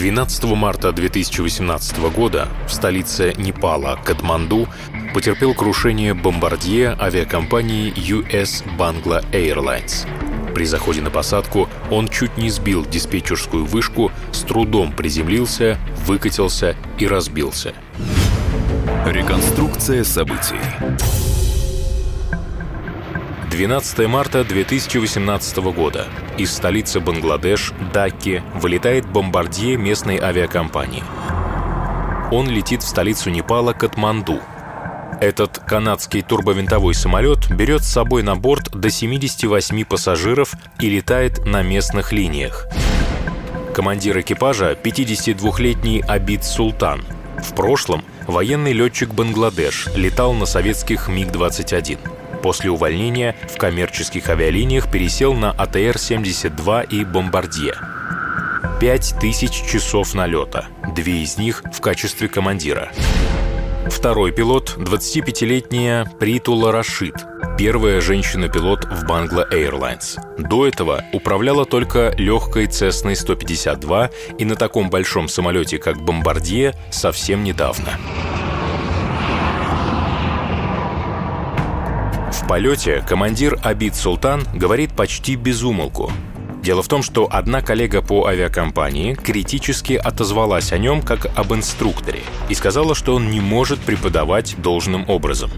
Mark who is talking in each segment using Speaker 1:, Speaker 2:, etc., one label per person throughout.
Speaker 1: 12 марта 2018 года в столице Непала, Катманду, потерпел крушение бомбардье авиакомпании US Bangla Airlines. При заходе на посадку он чуть не сбил диспетчерскую вышку, с трудом приземлился, выкатился и разбился.
Speaker 2: Реконструкция событий.
Speaker 1: 12 марта 2018 года. Из столицы Бангладеш, Даки, вылетает бомбардье местной авиакомпании. Он летит в столицу Непала Катманду. Этот канадский турбовинтовой самолет берет с собой на борт до 78 пассажиров и летает на местных линиях. Командир экипажа – 52-летний Абид Султан. В прошлом военный летчик Бангладеш летал на советских МиГ-21. После увольнения в коммерческих авиалиниях пересел на АТР-72 и «Бомбардье». Пять тысяч часов налета, две из них в качестве командира. Второй пилот – 25-летняя Притула Рашид, первая женщина-пилот в Bangla Airlines. До этого управляла только легкой Cessna 152 и на таком большом самолете, как «Бомбардье», совсем недавно. Полете командир Абид Султан говорит почти без умолку. Дело в том, что одна коллега по авиакомпании критически отозвалась о нем как об инструкторе и сказала, что он не может преподавать должным образом.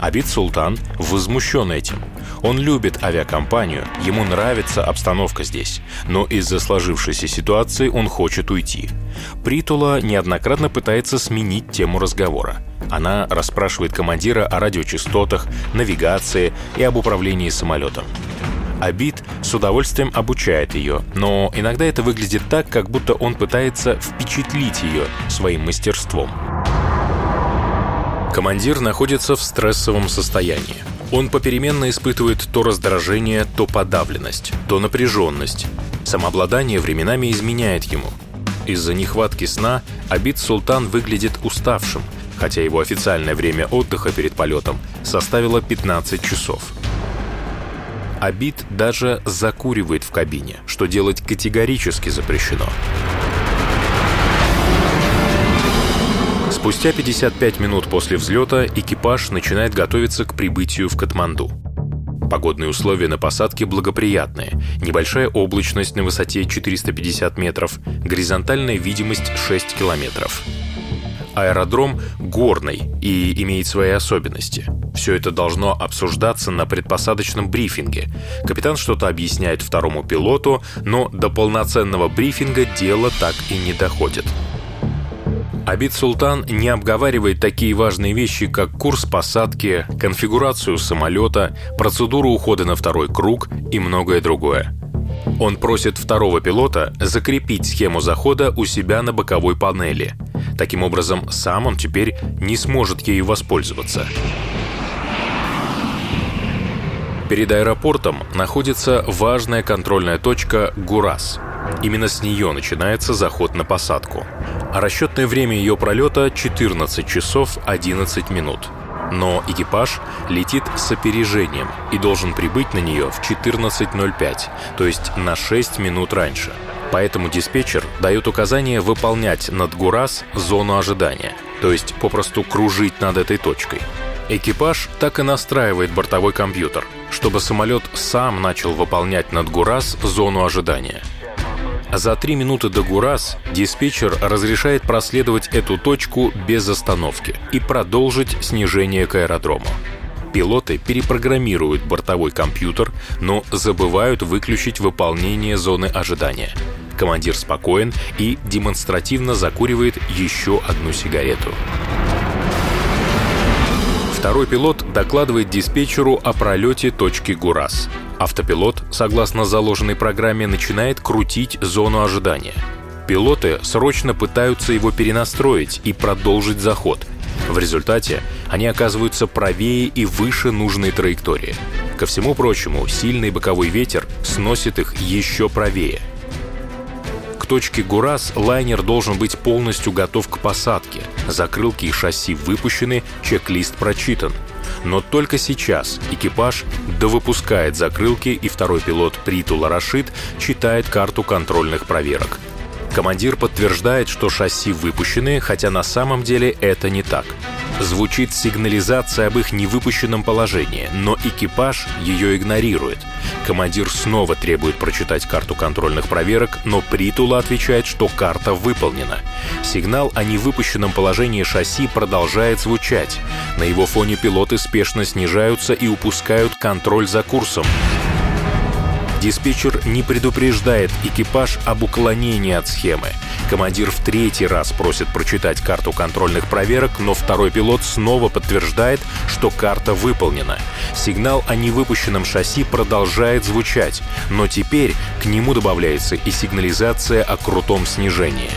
Speaker 1: Абид Султан возмущен этим. Он любит авиакомпанию, ему нравится обстановка здесь, но из-за сложившейся ситуации он хочет уйти. Притула неоднократно пытается сменить тему разговора. Она расспрашивает командира о радиочастотах, навигации и об управлении самолетом. Абит с удовольствием обучает ее, но иногда это выглядит так, как будто он пытается впечатлить ее своим мастерством. Командир находится в стрессовом состоянии. Он попеременно испытывает то раздражение, то подавленность, то напряженность. Самообладание временами изменяет ему. Из-за нехватки сна Абид Султан выглядит уставшим, хотя его официальное время отдыха перед полетом составило 15 часов. Абид даже закуривает в кабине, что делать категорически запрещено. Спустя 55 минут после взлета экипаж начинает готовиться к прибытию в Катманду. Погодные условия на посадке благоприятные. Небольшая облачность на высоте 450 метров, горизонтальная видимость 6 километров. Аэродром горный и имеет свои особенности. Все это должно обсуждаться на предпосадочном брифинге. Капитан что-то объясняет второму пилоту, но до полноценного брифинга дело так и не доходит. Абид Султан не обговаривает такие важные вещи, как курс посадки, конфигурацию самолета, процедуру ухода на второй круг и многое другое. Он просит второго пилота закрепить схему захода у себя на боковой панели. Таким образом, сам он теперь не сможет ею воспользоваться. Перед аэропортом находится важная контрольная точка «Гурас», Именно с нее начинается заход на посадку. А расчетное время ее пролета 14 часов 11 минут. Но экипаж летит с опережением и должен прибыть на нее в 14.05, то есть на 6 минут раньше. Поэтому диспетчер дает указание выполнять над Гурас зону ожидания, то есть попросту кружить над этой точкой. Экипаж так и настраивает бортовой компьютер, чтобы самолет сам начал выполнять над Гурас зону ожидания – за три минуты до Гурас диспетчер разрешает проследовать эту точку без остановки и продолжить снижение к аэродрому. Пилоты перепрограммируют бортовой компьютер, но забывают выключить выполнение зоны ожидания. Командир спокоен и демонстративно закуривает еще одну сигарету. Второй пилот докладывает диспетчеру о пролете точки Гурас. Автопилот, согласно заложенной программе, начинает крутить зону ожидания. Пилоты срочно пытаются его перенастроить и продолжить заход. В результате они оказываются правее и выше нужной траектории. Ко всему прочему, сильный боковой ветер сносит их еще правее. Точке Гурас лайнер должен быть полностью готов к посадке. Закрылки и шасси выпущены, чек-лист прочитан. Но только сейчас экипаж довыпускает закрылки, и второй пилот Притула Рашид читает карту контрольных проверок. Командир подтверждает, что шасси выпущены, хотя на самом деле это не так. Звучит сигнализация об их невыпущенном положении, но экипаж ее игнорирует. Командир снова требует прочитать карту контрольных проверок, но Притула отвечает, что карта выполнена. Сигнал о невыпущенном положении шасси продолжает звучать. На его фоне пилоты спешно снижаются и упускают контроль за курсом. Диспетчер не предупреждает экипаж об уклонении от схемы. Командир в третий раз просит прочитать карту контрольных проверок, но второй пилот снова подтверждает, что карта выполнена. Сигнал о невыпущенном шасси продолжает звучать, но теперь к нему добавляется и сигнализация о крутом снижении.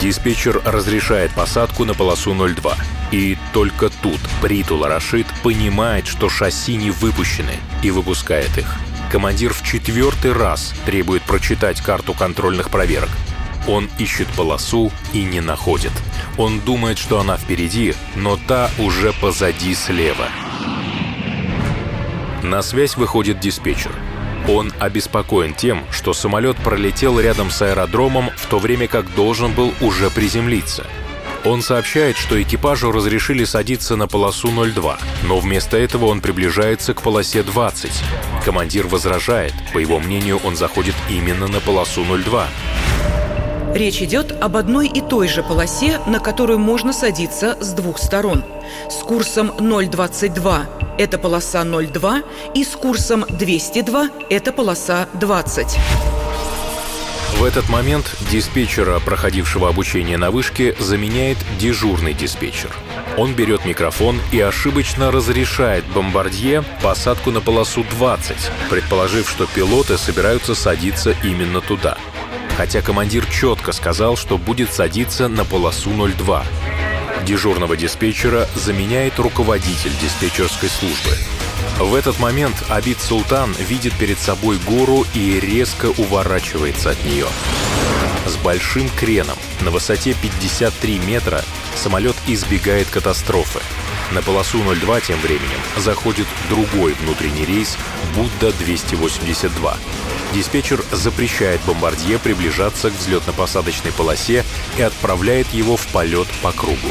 Speaker 1: Диспетчер разрешает посадку на полосу 02. И только тут Притула Рашид понимает, что шасси не выпущены, и выпускает их командир в четвертый раз требует прочитать карту контрольных проверок. Он ищет полосу и не находит. Он думает, что она впереди, но та уже позади слева. На связь выходит диспетчер. Он обеспокоен тем, что самолет пролетел рядом с аэродромом, в то время как должен был уже приземлиться – он сообщает, что экипажу разрешили садиться на полосу 02, но вместо этого он приближается к полосе 20. Командир возражает. По его мнению, он заходит именно на полосу 02.
Speaker 3: Речь идет об одной и той же полосе, на которую можно садиться с двух сторон. С курсом 022 – это полоса 02, и с курсом 202 – это полоса 20.
Speaker 1: В этот момент диспетчера, проходившего обучение на вышке, заменяет дежурный диспетчер. Он берет микрофон и ошибочно разрешает бомбардье посадку на полосу 20, предположив, что пилоты собираются садиться именно туда. Хотя командир четко сказал, что будет садиться на полосу 02. Дежурного диспетчера заменяет руководитель диспетчерской службы. В этот момент Абид Султан видит перед собой гору и резко уворачивается от нее. С большим креном на высоте 53 метра самолет избегает катастрофы. На полосу 02 тем временем заходит другой внутренний рейс Будда-282. Диспетчер запрещает бомбардье приближаться к взлетно-посадочной полосе и отправляет его в полет по кругу.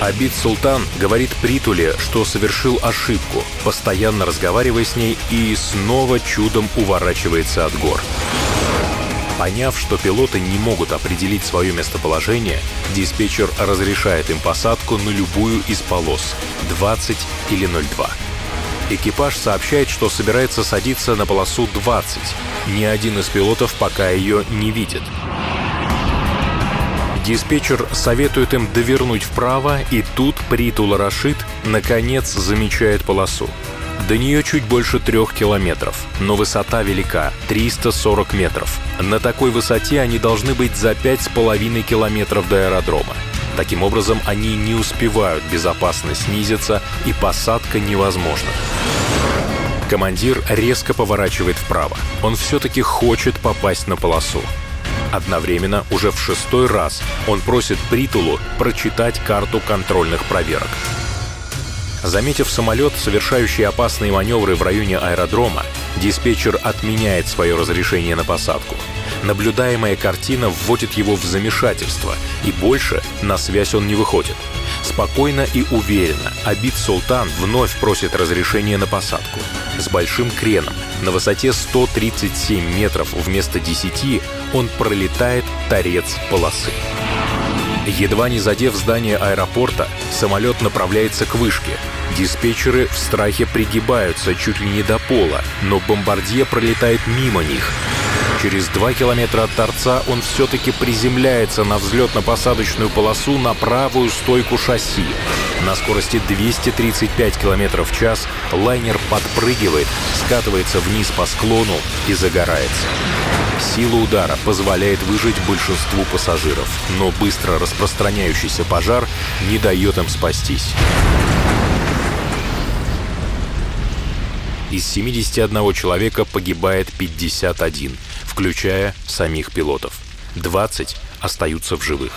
Speaker 1: Абид Султан говорит Притуле, что совершил ошибку, постоянно разговаривая с ней и снова чудом уворачивается от гор. Поняв, что пилоты не могут определить свое местоположение, диспетчер разрешает им посадку на любую из полос — 20 или 02. Экипаж сообщает, что собирается садиться на полосу 20. Ни один из пилотов пока ее не видит — Диспетчер советует им довернуть вправо, и тут Притула Рашид наконец замечает полосу. До нее чуть больше трех километров, но высота велика — 340 метров. На такой высоте они должны быть за пять с половиной километров до аэродрома. Таким образом, они не успевают безопасно снизиться, и посадка невозможна. Командир резко поворачивает вправо. Он все-таки хочет попасть на полосу. Одновременно, уже в шестой раз, он просит Притулу прочитать карту контрольных проверок. Заметив самолет, совершающий опасные маневры в районе аэродрома, диспетчер отменяет свое разрешение на посадку. Наблюдаемая картина вводит его в замешательство, и больше на связь он не выходит. Спокойно и уверенно Абид Султан вновь просит разрешения на посадку. С большим креном, на высоте 137 метров вместо 10, он пролетает торец полосы. Едва не задев здание аэропорта, самолет направляется к вышке. Диспетчеры в страхе пригибаются чуть ли не до пола, но бомбардье пролетает мимо них. Через два километра от торца он все-таки приземляется на взлетно-посадочную полосу на правую стойку шасси. На скорости 235 км в час лайнер подпрыгивает, скатывается вниз по склону и загорается. Сила удара позволяет выжить большинству пассажиров, но быстро распространяющийся пожар не дает им спастись. Из 71 человека погибает 51, включая самих пилотов. 20 остаются в живых.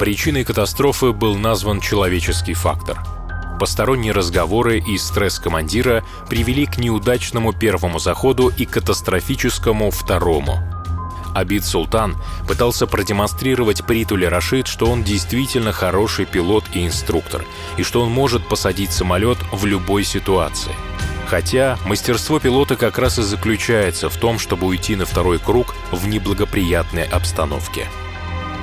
Speaker 1: Причиной катастрофы был назван человеческий фактор. Посторонние разговоры и стресс командира привели к неудачному первому заходу и катастрофическому второму. Абид Султан пытался продемонстрировать Притуле Рашид, что он действительно хороший пилот и инструктор, и что он может посадить самолет в любой ситуации. Хотя мастерство пилота как раз и заключается в том, чтобы уйти на второй круг в неблагоприятной обстановке.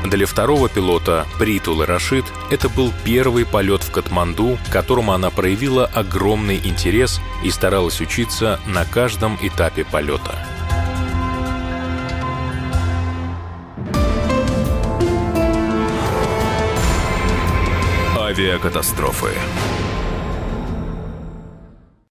Speaker 1: Для второго пилота Притулы Рашид это был первый полет в Катманду, к которому она проявила огромный интерес и старалась учиться на каждом этапе полета.
Speaker 2: Авиакатастрофы.